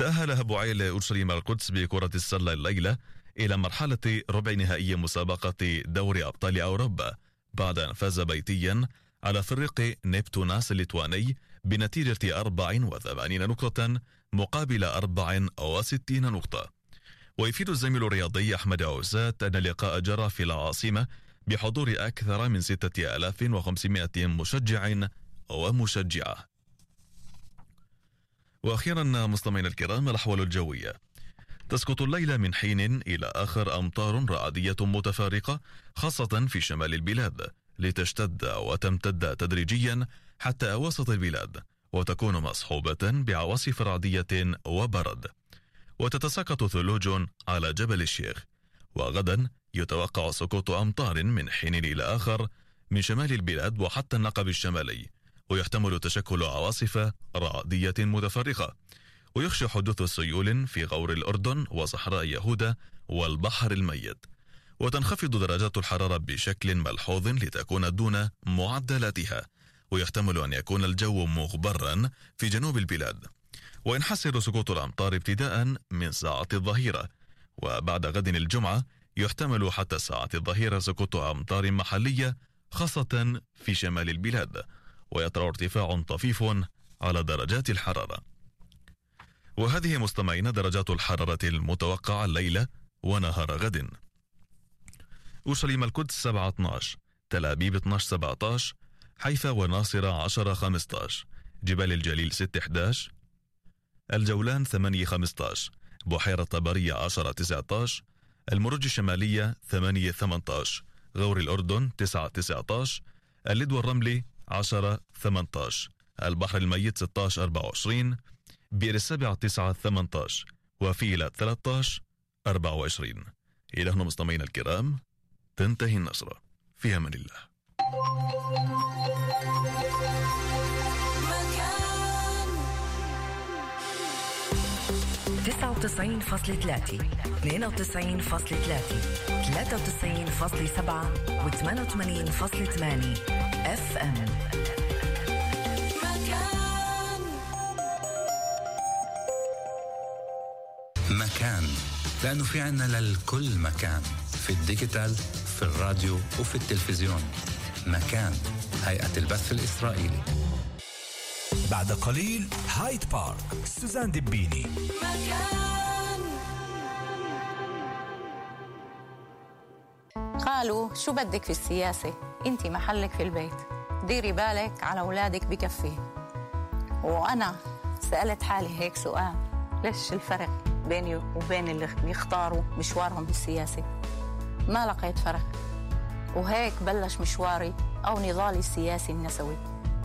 تأهل أبو عيل أورشليم القدس بكرة السلة الليلة إلى مرحلة ربع نهائي مسابقة دوري أبطال أوروبا بعد أن فاز بيتيا على فريق نبتوناس الليتواني بنتيجة 84 نقطة مقابل 64 نقطة. ويفيد الزميل الرياضي أحمد عوزات أن اللقاء جرى في العاصمة بحضور أكثر من 6500 مشجع ومشجعة. وأخيرا مستمعينا الكرام الأحوال الجوية. تسقط الليلة من حين إلى آخر أمطار رعدية متفارقة خاصة في شمال البلاد لتشتد وتمتد تدريجيا حتى وسط البلاد وتكون مصحوبة بعواصف رعدية وبرد. وتتساقط ثلوج على جبل الشيخ وغدا يتوقع سقوط أمطار من حين إلى آخر من شمال البلاد وحتى النقب الشمالي. ويحتمل تشكل عواصف رعدية متفرقة. ويخشى حدوث سيول في غور الأردن وصحراء يهودا والبحر الميت. وتنخفض درجات الحرارة بشكل ملحوظ لتكون دون معدلاتها. ويحتمل أن يكون الجو مغبرا في جنوب البلاد. وينحسر سقوط الأمطار ابتداء من ساعة الظهيرة. وبعد غد الجمعة يحتمل حتى ساعة الظهيرة سقوط أمطار محلية خاصة في شمال البلاد. ويطرأ ارتفاع طفيف على درجات الحرارة. وهذه مستمعين درجات الحرارة المتوقعة الليلة ونهار غد. أورشليم القدس 7 12 تل أبيب 12 17 حيفا وناصرة 10 15 جبال الجليل 6 11 الجولان 8 15 بحيرة طبرية 10 19 المرج الشمالية 8 18 غور الأردن 9 19 اللد والرملي 10 18 البحر الميت 16 24 بئر السبع 9 18 وفيلة 13 24 إلى هنا مستمعينا الكرام تنتهي النشرة. في أمان الله. 99.3 92.3 93.8 و88.8 FM مكان. لأنه في عنا للكل مكان. في ال digital في الراديو وفي التلفزيون. مكان. هيئة البث الإسرائيلي. بعد قليل هايد بارك سوزان دبيني مكان. قالوا شو بدك في السياسة؟ انت محلك في البيت. ديري بالك على أولادك بكفي. وأنا سألت حالي هيك سؤال ليش الفرق بيني وبين اللي بيختاروا مشوارهم بالسياسة ما لقيت فرق. وهيك بلش مشواري أو نضالي السياسي النسوي.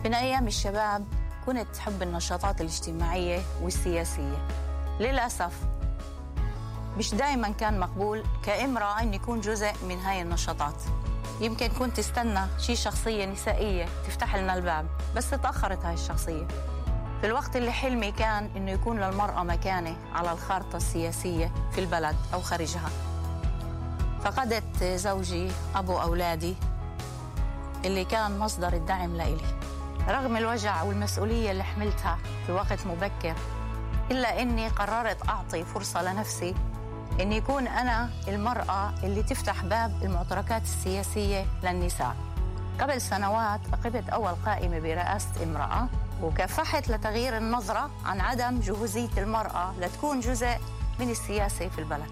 من أيام الشباب كنت تحب النشاطات الاجتماعية والسياسية. للأسف مش دائما كان مقبول كامرأة أن يكون جزء من هاي النشاطات. يمكن كنت تستنى شي شخصية نسائية تفتح لنا الباب بس تأخرت هاي الشخصية. في الوقت اللي حلمي كان أنه يكون للمرأة مكانة على الخارطة السياسية في البلد أو خارجها. فقدت زوجي أبو أولادي اللي كان مصدر الدعم لإلي. رغم الوجع والمسؤولية اللي حملتها في وقت مبكر إلا أني قررت أعطي فرصة لنفسي أن يكون أنا المرأة اللي تفتح باب المعتركات السياسية للنساء. قبل سنوات أقبت أول قائمة برئاسة امرأة وكافحت لتغيير النظرة عن عدم جهوزية المرأة لتكون جزء من السياسة في البلد.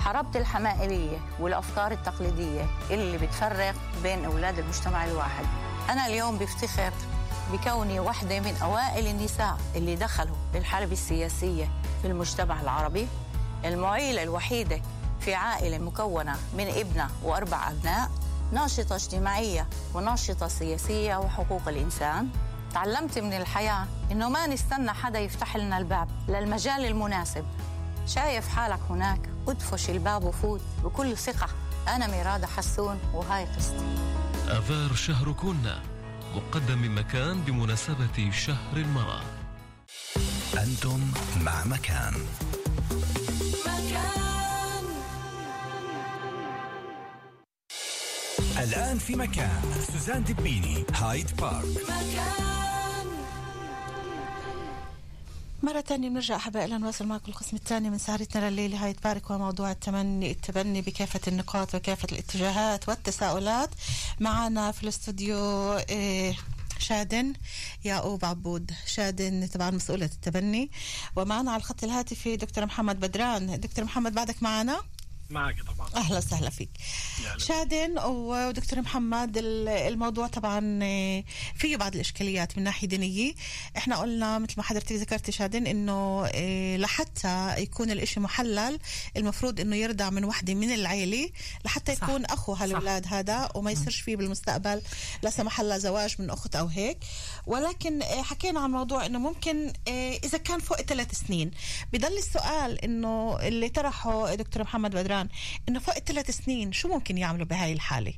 حاربت الحمائلية والأفكار التقليدية اللي بتفرق بين أولاد المجتمع الواحد. أنا اليوم بفتخر بكوني واحدة من أوائل النساء اللي دخلوا للحرب السياسية في المجتمع العربي. المعيلة الوحيدة في عائلة مكونة من ابنة وأربع أبناء ناشطة اجتماعية وناشطة سياسية وحقوق الإنسان. تعلمت من الحياة إنه ما نستنى حدا يفتح لنا الباب للمجال المناسب. شايف حالك هناك ادفش الباب وفوت بكل ثقة. أنا ميرادة حسون وهاي قصتي. أذار شهر كنا مقدم من مكان بمناسبة شهر المرأة. أنتم مع مكان. الآن في مكان سوزان دبيني هايد بارك. مكان مرة تانية بنرجع أحبائي نواصل معكم القسم الثاني من سهرتنا لليلة هاي تبارك وموضوع التمني التبني بكافة النقاط وكافة الاتجاهات والتساؤلات. معنا في الاستوديو إيه شادن. يعقوب عبود شادن طبعا مسؤولة التبني. ومعنا على الخط الهاتفي دكتور محمد بدران. دكتور محمد بعدك معنا؟ معك طبعا. أهلا وسهلا فيك. شادن ودكتور محمد الموضوع طبعا آه، فيه بعض الإشكاليات من ناحية دينية. إحنا قلنا مثل ما حضرتك ذكرتي شادن إنه آه، لحتى يكون الإشي محلل المفروض إنه يرضع من وحدة من العيلة لحتى صح. يكون أخو هالولاد هذا وما يصيرش فيه بالمستقبل لا سمح الله زواج من أخت أو هيك. ولكن آه، حكينا عن موضوع إنه ممكن إذا كان فوق ثلاث سنين. بضل السؤال إنه اللي طرحه دكتور محمد بدران الآن إنه فوق الثلاث سنين شو ممكن يعملوا بهاي الحالة؟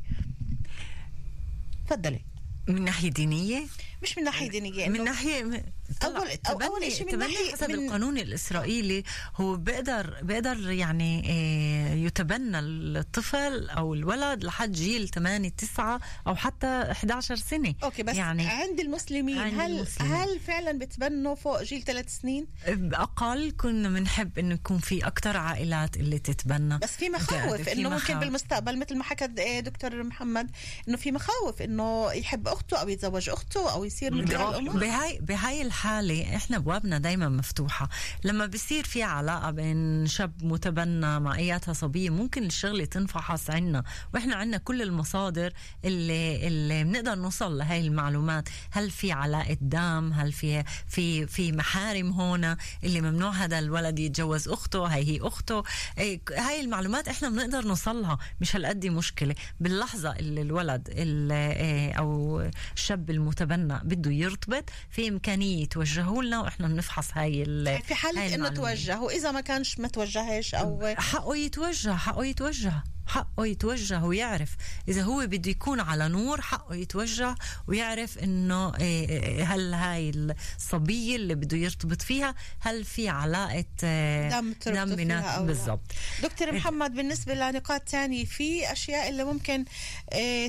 تفضلي. من ناحية دينية؟ مش من ناحية دينية من ناحية اول أول شيء من ناحية حسب من القانون الإسرائيلي هو بيقدر بيقدر يعني آه، يتبنى الطفل أو الولد لحد جيل 8 9 أو حتى 11 سنة. أوكي بس يعني عند المسلمين عند هل المسلمين. هل فعلا بتبنوا فوق جيل ثلاث سنين؟ أقل كنا بنحب إنه يكون في أكثر عائلات اللي تتبنى. بس في مخاوف إنه ممكن بالمستقبل مثل ما حكى آه، دكتور محمد إنه في مخاوف إنه يحب أخته أو يتزوج أخته أو يصير مثل بهاي بهاي الحالة إحنا أبوابنا دائما مفتوحة. لما بصير في علاقة بين شاب متبنى مع اياتها صبيه ممكن الشغلة تنفحص عنا. وإحنا عنا كل المصادر اللي اللي بنقدر نوصل لهي المعلومات. هل في علاقة دم هل في في في محارم هون اللي ممنوع هذا الولد يتجوز أخته؟ هي هي أخته. إيه، هاي المعلومات إحنا بنقدر نوصلها. مش هالقد مشكلة. باللحظة اللي الولد اللي إيه، أو الشاب المتبنى بده يرتبط في إمكانية توجهوا لنا وإحنا بنفحص هاي في حالة إنه توجه واذا ما كانش ما توجهش أو حقه يتوجه حقه يتوجه. حقه يتوجه ويعرف. إذا هو بده يكون على نور حقه يتوجه ويعرف إنه إيه، إيه، هل هاي الصبية اللي بده يرتبط فيها هل في علاقة إيه، دم دم بالضبط. دكتور محمد بالنسبة لنقاط تانية في أشياء اللي ممكن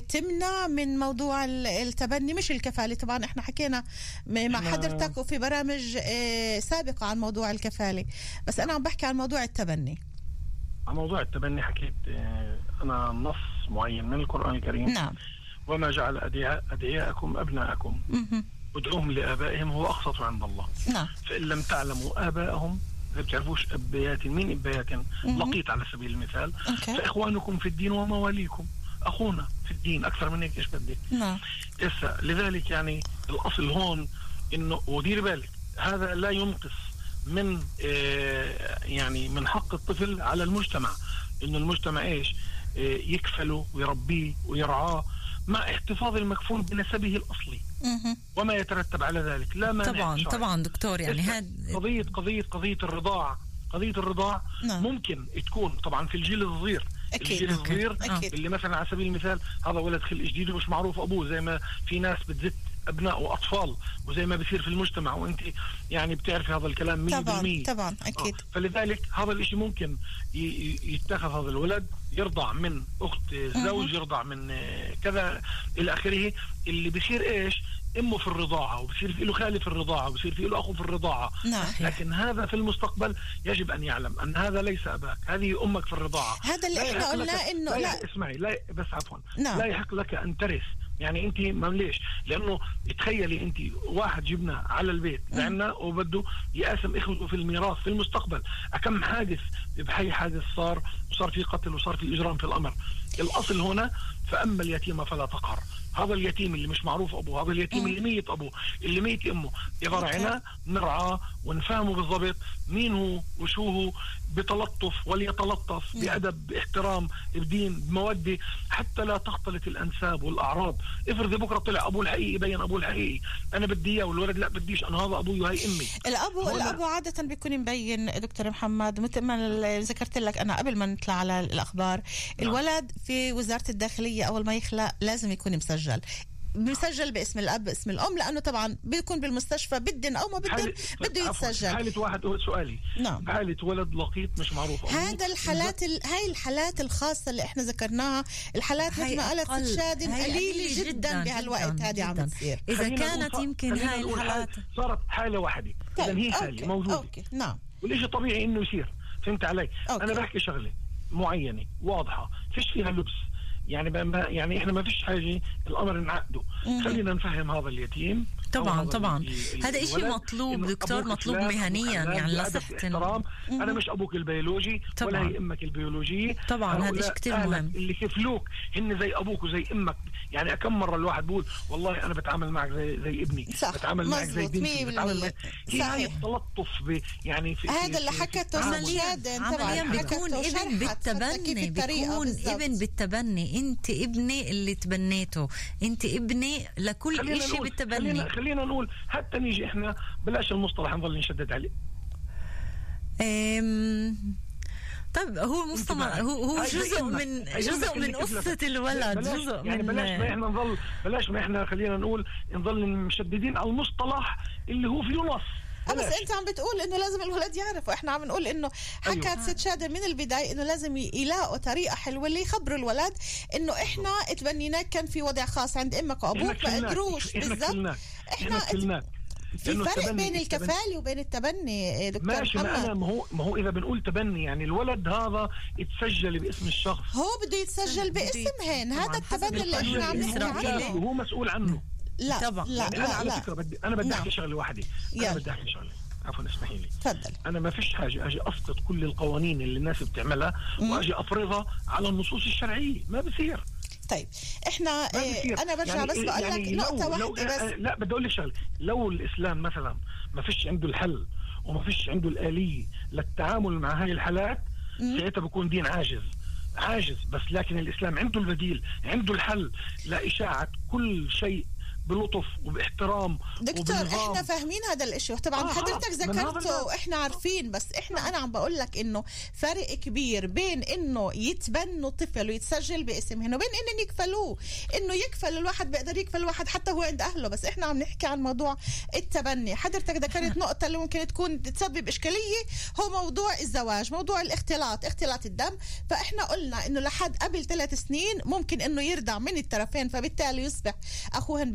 تمنع من موضوع التبني؟ مش الكفالة طبعا إحنا حكينا مع حضرتك وفي برامج سابقة عن موضوع الكفالة. بس أنا عم بحكي عن موضوع التبني. عن موضوع التبني حكيت آه، أنا نص معين من القرآن الكريم. نعم. وما جعل أدعياء أدعياءكم أبناءكم. ادعوهم لآبائهم هو أقسط عند الله. نعم. فإن لم تعلموا آباءهم ما بتعرفوش أبيات مين أبيات لقيت على سبيل المثال أوكي. فإخوانكم في الدين ومواليكم. أخونا في الدين أكثر من هيك إيش بدك نعم. لذلك يعني الأصل هون إنه ودير بالك هذا لا ينقص. من آه، يعني من حق الطفل على المجتمع إنه المجتمع إيش آه، يكفله ويربيه ويرعاه مع احتفاظ المكفول بنسبه الأصلي وما يترتب على ذلك لا مانع طبعا شرعي. طبعا دكتور يعني هذا قضية قضية قضية الرضاعه قضية الرضاعه نعم. ممكن تكون طبعا في الجيل الصغير أكيد. الجيل الصغير أكيد. اللي مثلا على سبيل المثال هذا ولد خلق جديد ومش معروف أبوه زي ما في ناس بتزت أبناء وأطفال وزي ما بصير في المجتمع وأنت يعني بتعرفي هذا الكلام 100% طبعا طبعا أكيد. آه. فلذلك هذا الشيء ممكن يتخذ هذا الولد يرضع من أخت زوج يرضع من كذا إلى آخره. اللي بصير إيش؟ أمه في الرضاعة وبصير في له خالي في الرضاعة وبصير في له أخو في الرضاعة. نعم. لكن هذا في المستقبل يجب أن يعلم أن هذا ليس أباك هذه أمك في الرضاعة. هذا اللي إحنا قلنا إنه لا, لا. اسمعي لا بس عفوا. نعم. لا يحق لك أن ترث يعني انت ما ليش لأنه تخيلي انت واحد جبنا على البيت لعنا وبده يقاسم اخوته في الميراث في المستقبل. كم حادث؟ بحي حادث صار وصار في قتل وصار في إجرام في الأمر. الأصل هنا فأما اليتيم فلا تقهر. هذا اليتيم اللي مش معروف أبوه هذا اليتيم اللي ميت أبوه اللي ميت أمه. اذا رعيناه نرعاه ونفهمه بالضبط مين هو وشو هو بتلطف وليتلطف. بأدب بإحترام بدين بمودة. حتى لا تختلط الأنساب والأعراض. افرضي بكرة طلع أبوه الحقيقي بين أبوه الحقيقي. أنا بدي إياه والولد لا بديش أنا هذا أبوي وهي أمي. الأبو الأبو عادة بيكون مبين دكتور محمد مثل ما ذكرت لك أنا قبل ما نطلع على الأخبار. نعم. الولد في وزارة الداخلية أول ما يخلق لازم يكون مسجل مسجل باسم الأب باسم الأم لأنه طبعا بيكون بالمستشفى بدن أو ما بدن حالة- بده يتسجل حالة واحد سؤالي نعم. حالة ولد لقيط مش معروف. هذا الحالات ال... هاي الحالات الخاصة اللي إحنا ذكرناها الحالات مثل ما قالت. ست شادن هاي قليلة جدا, جدا بهالوقت هذه عم. تصير إذا خلينا كانت يمكن هاي الحالات حال- صارت حالة واحدة إذا هي حالة أوكي. موجودة أوكي نعم والشيء طبيعي إنه يصير فهمت علي أوكي. أنا بحكي شغلة معينة واضحة فيش فيها لبس يعني يعني إحنا ما فيش حاجة الأمر نعقده خلينا نفهم هذا اليتيم. طبعاً، هذا طبعاً. ال- ال- هذا إشي الولد مطلوب دكتور، مطلوب مهنياً، يعني احترام أنا مش أبوك البيولوجي طبعاً. ولا هي أمك البيولوجية طبعاً، هذا كتير أهلك مهم. اللي كفلوك هن زي أبوك وزي أمك يعني كم مرة الواحد بقول والله أنا بتعامل معك زي زي ابني صح، بتعامل معك زي بنتي بتعامل. معك هي هاي. التلطف يعني في هذا اللي حكته شادن عمليا بيكون ابن بالتبني بيكون. ابن بالتبني أنت ابني اللي تبنيته أنت ابني لكل نقول بالتبني خلينا, نقول حتى نيجي إحنا بلاش المصطلح نضل نشدد عليه. طيب هو مصطلح. هو هو جزء. من جزء من. قصة الولد بلاش جزء يعني من بلاش ما إحنا نضل بلاش ما إحنا خلينا نقول نضل مشددين على المصطلح اللي هو فيه نص آه، بس. انت عم بتقول إنه لازم الولد يعرف وإحنا عم نقول إنه حكت أيوة. ست شادن من البداية إنه لازم يلاقوا طريقة حلوة اللي يخبروا الولد إنه إحنا تبنيناك كان في وضع خاص عند أمك إحنا وابوك ما. قدروش إحنا بالضبط. إحنا إحنا كفلناك في فرق بين الكفاله وبين التبني دكتور ماشي ما أنا محمد ما هو ما هو إذا بنقول تبني يعني الولد هذا يتسجل باسم الشخص. هو بده يتسجل باسمهن هذا التبني اللي إحنا عم نحكي عنه. وهو مسؤول عنه. لا طبعاً. لا يعني أنا لا, على لا. فكرة بدي أنا بدي نعم. احكي شغلة واحدة. أنا بدي أحكي شغلة. عفوا اسمحي لي. تفضل. أنا ما فيش حاجة أجي أسقط كل القوانين اللي الناس بتعملها وأجي أفرضها على النصوص الشرعية. ما بصير. طيب إحنا إيه بصير. أنا برجع يعني بس بقول يعني لك نقطة لو لو واحدة بس. لا بدي أقول لك شغلة. لو الإسلام مثلا ما فيش عنده الحل وما فيش عنده الآلية للتعامل مع هاي الحالات ساعتها بكون دين عاجز. عاجز بس لكن الإسلام عنده البديل عنده الحل لإشاعة كل شيء بلطف وباحترام دكتور وبنظام. إحنا فاهمين هذا الإشي. طبعا آه، حضرتك آه، ذكرته. وإحنا عارفين بس إحنا أنا عم بقول لك إنه فرق كبير بين إنه يتبنوا طفل ويتسجل باسمهن وبين إنهم يكفلوه. إنه يكفل الواحد بيقدر يكفل الواحد حتى هو عند أهله. بس إحنا عم نحكي عن موضوع التبني. حضرتك ذكرت نقطة اللي ممكن تكون تسبب إشكالية هو موضوع الزواج موضوع الاختلاط اختلاط الدم. فإحنا قلنا إنه لحد قبل ثلاث سنين ممكن إنه يرضع من الطرفين فبالتالي يصبح أخوهن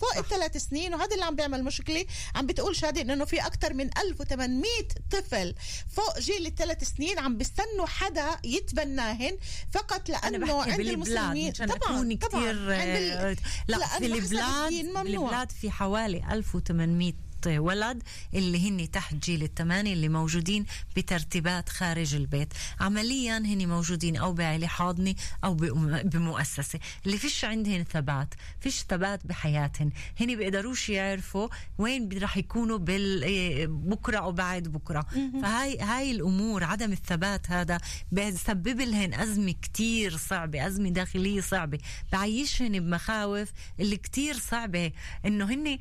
فوق الثلاث سنين وهذا اللي عم بيعمل مشكلة. عم بتقول شادي إنه في أكثر من 1800 طفل فوق جيل الثلاث سنين عم بيستنوا حدا يتبناهن فقط لأنه عند المسلمين مشان اكون كثير لا لأنه في حسب البلاد ممنوع. بالبلاد في حوالي 1800 ولد اللي هن تحت جيل الثمانية اللي موجودين بترتيبات خارج البيت. عمليا هن موجودين أو بعيلة حاضنة أو بمؤسسة. اللي فيش عندهن ثبات فيش ثبات بحياتهن. هن بيقدروش يعرفوا وين رح يكونوا بال إيه، بكرة أو بعد بكرة. فهاي هاي الأمور عدم الثبات هذا بيسبب لهن أزمة كتير صعبة أزمة داخلية صعبة. بعيشهن بمخاوف اللي كتير صعبة. إنه هن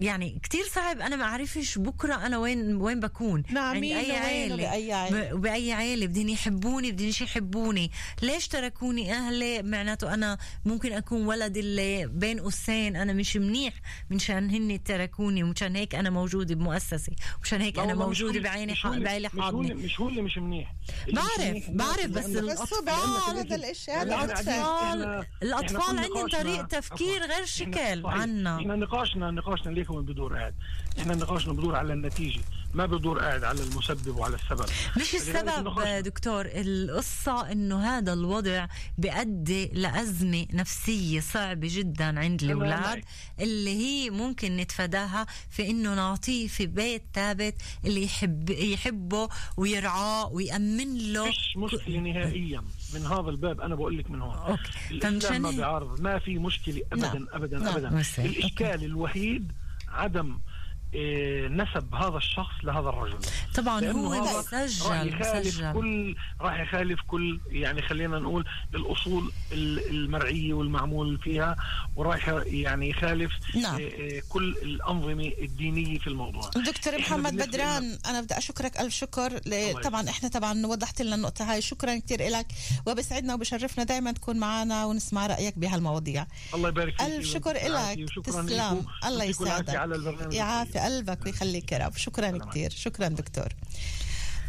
يعني كتير صعب. أنا ما أعرفش بكرة أنا وين وين بكون. نعم، عند مين أي وين عيلة. وبأي عيلة. ب- بأي عيلة. بدهم يحبوني بدهم يحبوني. ليش تركوني؟ أهلي معناته أنا ممكن أكون ولد اللي بين قوسين. أنا مش منيح منشان هن تركوني ومشان هيك أنا موجودة بمؤسسة ومشان هيك أنا موجودة بعيني مش هو ح- اللي- بعيلة مش هو اللي- مش هو اللي مش منيح بعرف منيح بعرف بس بيعمل هذا الإشي هذا لأن إحنا أطفال قاعدين- إحنا- الأطفال إحنا كل عندهم طريقة تفكير. غير شكل. عنا. إحنا نقاشنا نقاشنا. ليك وين بدور قاعد إحنا نقاشنا بدور على النتيجة. ما بدور قاعد على المسبب وعلى السبب مش السبب. دكتور القصة إنه هذا الوضع بيؤدي لأزمة نفسية صعبة جدا عند الأولاد. اللي هي ممكن نتفاداها في إنه نعطيه في بيت ثابت اللي يحب يحبه ويرعاه ويأمن له فيش مشكلة نهائيا من هذا الباب أنا بقول لك من هون أوكي. الإسلام فمشان ما بيعارض ما في مشكلة ابدا نعم. ابدا نعم. ابدا. الإشكال الوحيد عدم نسب هذا الشخص لهذا الرجل. طبعا هو هذا مسجل راح يخالف كل راح يخالف كل يعني خلينا نقول الأصول ال- المرعية والمعمول فيها وراح يعني يخالف نعم. آه، آه، كل الأنظمة الدينية في الموضوع. دكتور محمد بدران أنا بدي أشكرك ألف شكر. طبعا. إحنا طبعا وضحت لنا النقطة هاي. شكرا كثير لك وبسعدنا وبشرفنا دائما تكون معنا ونسمع رأيك بهالمواضيع. الله يبارك فيك ألف شكر لك تسلم. الله يسعدك على البرنامج يعافي قلبك ويخليك يا رب شكرا كثير شكرا دكتور.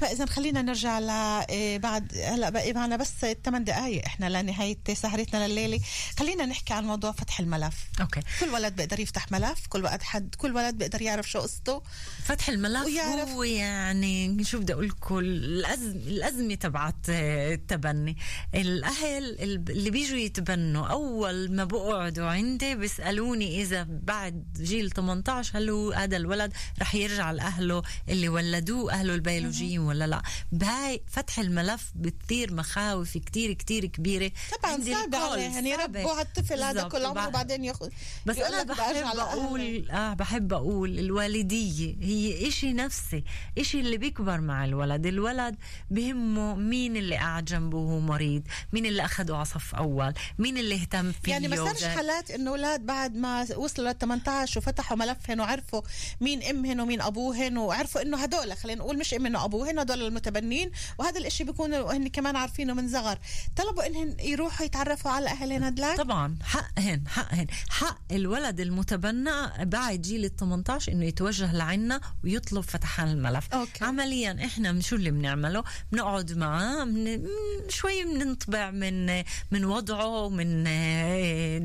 فإذا خلينا نرجع ل إيه، بعد هلا بقي معنا بس 8 دقائق إحنا لنهاية سهرتنا لليلة. خلينا نحكي عن موضوع فتح الملف. أوكي. كل ولد بيقدر يفتح ملف كل وقت حد كل ولد بيقدر يعرف شو قصته. فتح الملف ويعرف- هو يعني شو بدي أقول لكم الأزم الأزمة تبعت آه، التبني. الأهل اللي بيجوا يتبنوا أول ما بقعدوا عندي بيسألوني إذا بعد جيل 18 هل هو هذا الولد رح يرجع لأهله اللي ولدوه أهله البيولوجيين ولا لا بهاي فتح الملف بتثير مخاوف كتير كتير كبيرة طبعا صعب الكل، عليهم يربوا. هالطفل هذا. كل عمره وبعدين ياخذ بس أنا بحب. أقول آه بحب أقول الوالدية هي إشي نفسي إشي اللي بيكبر مع الولد الولد بهمه مين اللي قاعد جنبه وهو مريض مين اللي أخده على صف أول مين اللي اهتم فيه يعني ما صارش حالات إنه أولاد بعد ما وصلوا لل 18 وفتحوا ملفهن وعرفوا مين أمهن ومين أبوهن وعرفوا إنه هدول خلينا نقول مش أمهن وأبوهن هدول المتبنين وهذا الإشي بيكونوا هن كمان عارفينه من صغر. طلبوا إنهن يروحوا يتعرفوا على أهلهن هدلاك؟ طبعا. حقهن حقهن حق الولد المتبنى بعد جيل ال 18 إنه يتوجه لعنا ويطلب فتحان الملف. أوكي. عمليا إحنا شو اللي بنعمله؟ بنقعد معاه من شوي بننطبع من من وضعه من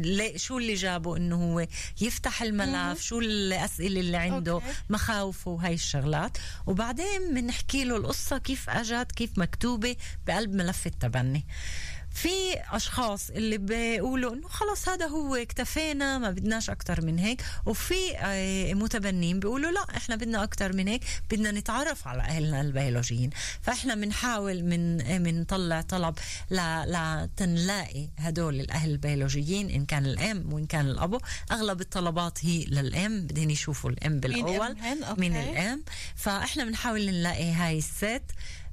ليه- شو اللي جابه إنه هو يفتح الملف شو الأسئلة اللي عنده أوكي. مخاوفه وهي الشغلات. وبعدين بنحكي له القصة كيف أجت كيف مكتوبة بقلب ملف التبني. في أشخاص اللي بيقولوا إنه خلص هذا هو اكتفينا ما بدناش أكتر من هيك. وفي آه، متبنين بيقولوا لا إحنا بدنا أكتر من هيك بدنا نتعرف على أهلنا البيولوجيين. فإحنا بنحاول من بنطلع طلب لتنلاقي هدول الأهل البيولوجيين إن كان الأم وإن كان الأبو. أغلب الطلبات هي للأم بدهم يشوفوا الأم بالأول. من الأم. فإحنا بنحاول نلاقي هاي الست.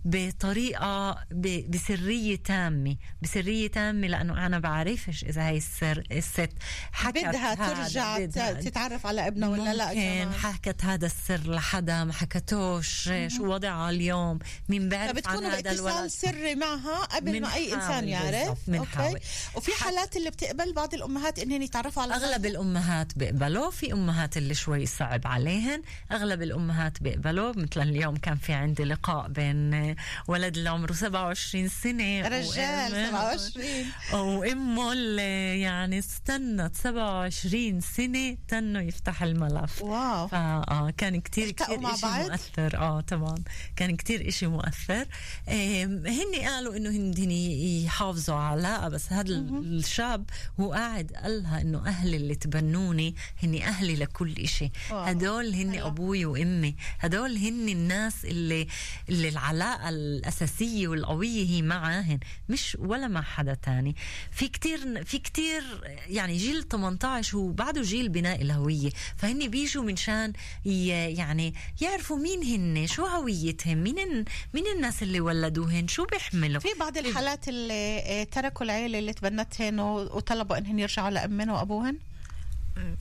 بطريقة ب- بسرية تامة بسرية تامة لأنه أنا بعرفش إذا هاي السر الست حكت بدها ترجع بدها- تتعرف على ابنها ولا لا ممكن كمان. حكت هذا السر لحدا ما حكتوش شو وضعها اليوم. مين بعرف عن فبتكونوا هذا الولد. سري معها قبل ما أي إنسان يعرف؟ بالضبط، منحاول. وفي حالات اللي بتقبل بعض الأمهات إنهن يتعرفوا على أغلب الأمهات بيقبلوا في أمهات اللي شوي صعب عليهن. أغلب الأمهات بيقبلوا مثل اليوم كان في عندي لقاء بين ولد اللي عمره 27 سنة. رجال وأم- 27 وامه اللي يعني استنت 27 سنة تنه يفتح الملف. واو. فاه كان كتير كتير بعض؟ مؤثر. آه طبعا. كان كتير إشي مؤثر. هن قالوا إنه هن يحافظوا على علاقه بس هذا الشاب هو قاعد قالها إنه أهلي اللي تبنوني هن أهلي لكل إشي. هدول هن حلو. أبوي وأمي. هدول هن الناس اللي اللي العلاقة الاساسيه والقويه هي معاهن مش ولا مع حدا تاني. في كتير في كتير يعني جيل 18 هو بعده جيل بناء الهوية. فهن بيجوا من شان يعني يعرفوا مين هن شو هويتهم مين مين الناس اللي ولدوهن شو بيحملوا. في بعض الحالات اللي آه، تركوا العيلة اللي تبنتهن وطلبوا إنهن يرجعوا لأمهن وأبوهن؟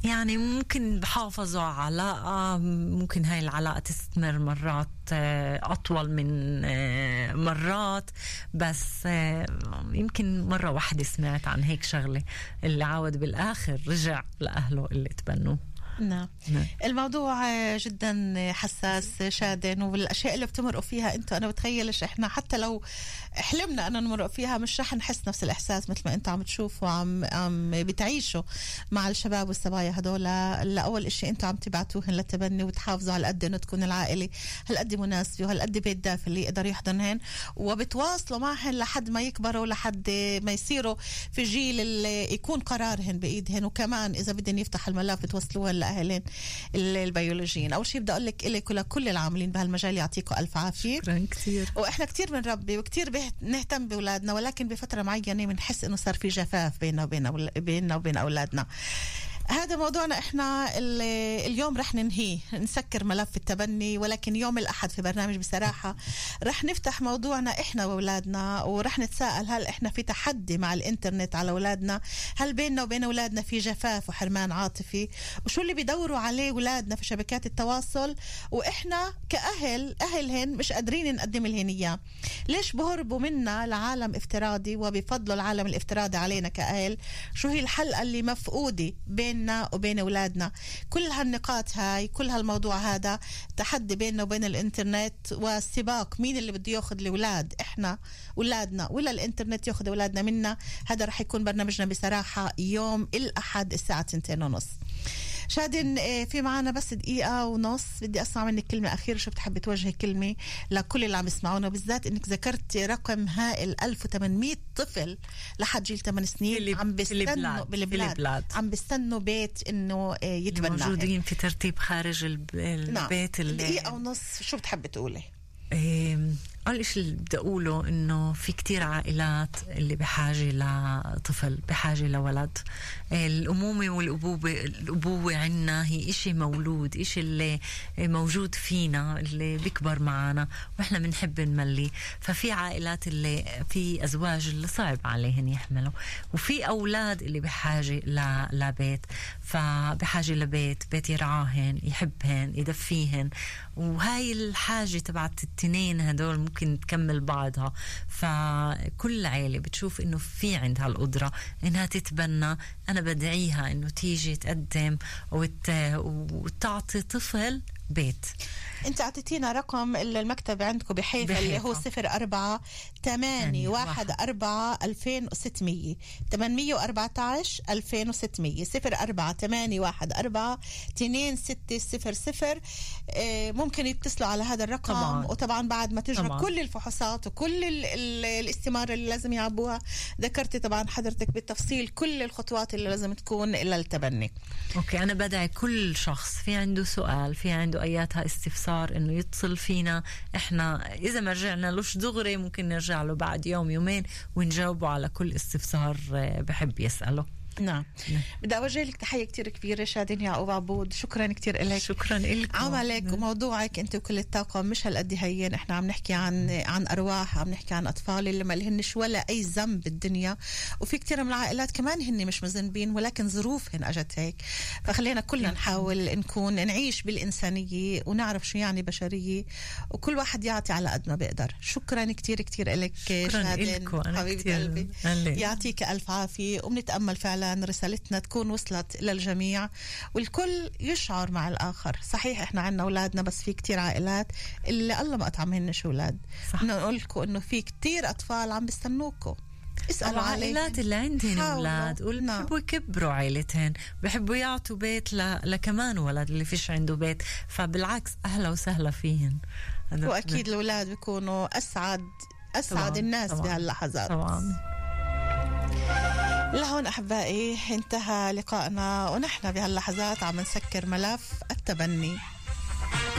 يعني ممكن بحافظوا على علاقة ممكن هاي العلاقة تستمر مرات آه، أطول من آه، مرات. بس آه، يمكن مرة واحدة سمعت عن هيك شغلة اللي عاود بالآخر رجع لأهله اللي تبنوه. نعم. نعم. الموضوع جدا حساس شادن والأشياء اللي بتمرقوا فيها أنتوا أنا بتخيلش إحنا حتى لو حلمنا ان نمرق فيها مش رح نحس نفس الإحساس مثل ما أنتوا عم تشوفوا عم عم بتعيشوا مع الشباب والصبايا هدول. لأول إشي أنتوا عم تبعتوهن للتبني وتحافظوا على قد إنه تكون العائلة هالقد مناسبة وهالقد بيت دافي اللي يقدر يحضنهن. وبتواصلوا معهن لحد ما يكبروا لحد ما يصيروا في جيل اللي يكون قرارهن بإيدهن. وكمان إذا بدهن يفتح الملف بتوصلوها لاهلين ال- البيولوجيين. أول شيء بدي أقول لك لك ولكل العاملين بهالمجال يعطيكم ألف عافية. شكرا كثير وإحنا كتير بنربي وكتير به- نهتم بأولادنا ولكن بفترة معينة بنحس إنه صار في جفاف بيننا وبين أول- بيننا وبين أولادنا. هذا موضوعنا إحنا ال- اليوم رح ننهيه. نسكر ملف التبني ولكن يوم الأحد في برنامج بصراحة رح نفتح موضوعنا إحنا وأولادنا ورح نتساءل هل إحنا في تحدي مع الإنترنت على أولادنا؟ هل بيننا وبين أولادنا في جفاف وحرمان عاطفي؟ وشو اللي بيدوروا عليه أولادنا في شبكات التواصل؟ وإحنا كأهل اهلهن مش قادرين نقدم لهن إياه. ليش بهربوا منا لعالم افتراضي وبفضلوا العالم الافتراضي علينا كأهل؟ شو هي الحلقة اللي مفقودة بيننا وبين أولادنا. كل هالنقاط هاي كل هالموضوع هذا تحدي بيننا وبين الإنترنت والسباق مين اللي بده ياخذ الأولاد إحنا أولادنا. ولا الإنترنت ياخذ أولادنا منا هذا رح يكون برنامجنا بصراحة يوم الأحد الساعة 2 ونص. شادن آه، في معنا بس دقيقة ونص بدي أسمع منك كلمة أخيرة شو بتحبي توجهي كلمة لكل اللي عم يسمعونا بالذات إنك ذكرتي رقم هائل 1800 طفل لحد جيل 8 سنين اللي- عم بيستنوا بالبلاد البلاد. عم بيستنوا بيت إنه آه، يتبنى موجودين في ترتيب خارج نعم البيت اللي دقيقة ونص شو بتحبي تقولي؟ أول شيء اللي بدي أقوله إنه في كتير عائلات اللي بحاجة لطفل بحاجة لولد. إيه، الأمومة والأبوة الأبوة عنا هي إشي مولود إشي اللي موجود فينا اللي بيكبر معنا وإحنا بنحب نمليه. ففي عائلات اللي في أزواج اللي صعب عليهن يحملوا. وفي أولاد اللي بحاجة ل- لبيت. فبحاجة لبيت بيت يرعاهن يحبهن يدفيهن. وهاي الحاجة تبعت التنين هدول ممكن تكمل بعضها. فكل عيلة بتشوف إنه في عندها القدرة إنها تتبنى. أنا بدعيها إنه تيجي تقدم وت... وتعطي طفل بيت. انت اعطيتينا رقم المكتب عندكم بحيفا اللي هو بحيفا. 04 8 1 4 2600 814 2600 04 8 1 4 2 6 0 0 آه، ممكن يتصلوا على هذا الرقم طبعاً. وطبعا بعد ما طبعاً. كل الفحوصات وكل ال- ال- الاستمارة اللي لازم يعبوها ذكرتي طبعا حضرتك بالتفصيل كل الخطوات اللي لازم تكون إلا التبني. أوكي أنا بدعي كل شخص. في عنده سؤال في عنده أياتها استفسار إنه يتصل فينا. إحنا إذا ما رجعنا لوش دغري ممكن نرجع له بعد يوم يومين ونجاوبه على كل استفسار آه، بحب يسأله. نعم. بدي أوجه لك تحية كتير كبيرة شادين يعقوب عبود. شكرا كتير لك شكرا لكم عملك وموضوعك أنت وكل الطاقم مش هالقد هين. إحنا عم نحكي عن عن أرواح عم نحكي عن أطفال اللي ما لهنش ولا أي ذنب بالدنيا. وفي كتير من العائلات كمان هن مش مذنبين ولكن ظروفهن أجت هيك. فخلينا كلنا نحاول نكون نعيش بالإنسانية ونعرف شو يعني بشرية. وكل واحد يعطي على قد ما بيقدر. شكرا كتير كتير لك شكراً. أنا حبيبه قلبي. يعطيك ألف عافية وبنتأمل فعلا رسالتنا تكون وصلت للجميع والكل يشعر مع الآخر. صحيح إحنا عنا أولادنا بس في كتير عائلات اللي الله ما صح. بدنا نقول لكم إنه في كتير أطفال عم بيستنوكم اسألوا العائلات اللي عندهم. أولاد نعم. بحبوا يكبروا عائلتين بحبوا يعطوا بيت ل... لكمان ولد اللي فيش عنده بيت. فبالعكس أهلا وسهلا فيهن. وأكيد الأولاد بيكونوا اسعد أسعد طبعاً، الناس طبعاً، بهاللحظات. طبعا. لهون أحبائي انتهى لقائنا ونحن بهاللحظات عم نسكر ملف التبني.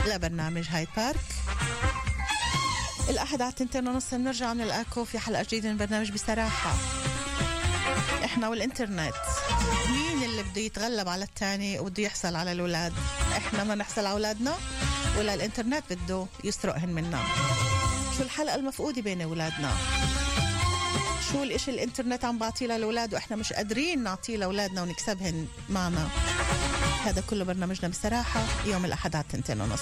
لبرنامج هاي بارك. الأحد على تنتين ونص بنرجع نلقاكم في حلقة جديدة من برنامج بصراحة. إحنا والإنترنت. مين اللي بده يتغلب على الثاني وبده يحصل على الأولاد؟ إحنا ما نحصل على أولادنا ولا الإنترنت بده يسرقهن منا. شو الحلقة المفقودة بين أولادنا؟ شو الإشي الإنترنت عم بعطيه للأولاد وإحنا مش قادرين نعطيه لأولادنا ونكسبهن معنا هذا كله برنامجنا بصراحة. يوم الأحد على التنتين ونص.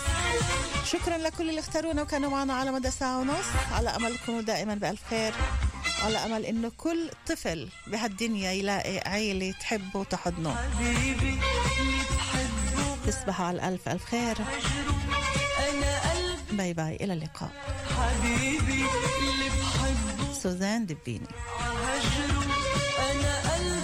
شكرا لكل اللي اختارونا وكانوا معنا على مدى ساعة ونص. على أمل تكونوا دائما بألف خير. على أمل إنه كل طفل بهالدنيا يلاقي عيلة تحبه وتحضنه. تصبحوا على الألف ألف خير. باي باي. إلى اللقاء. حبيبي اللي بحبه. سوزان دبيني. أنا قلبي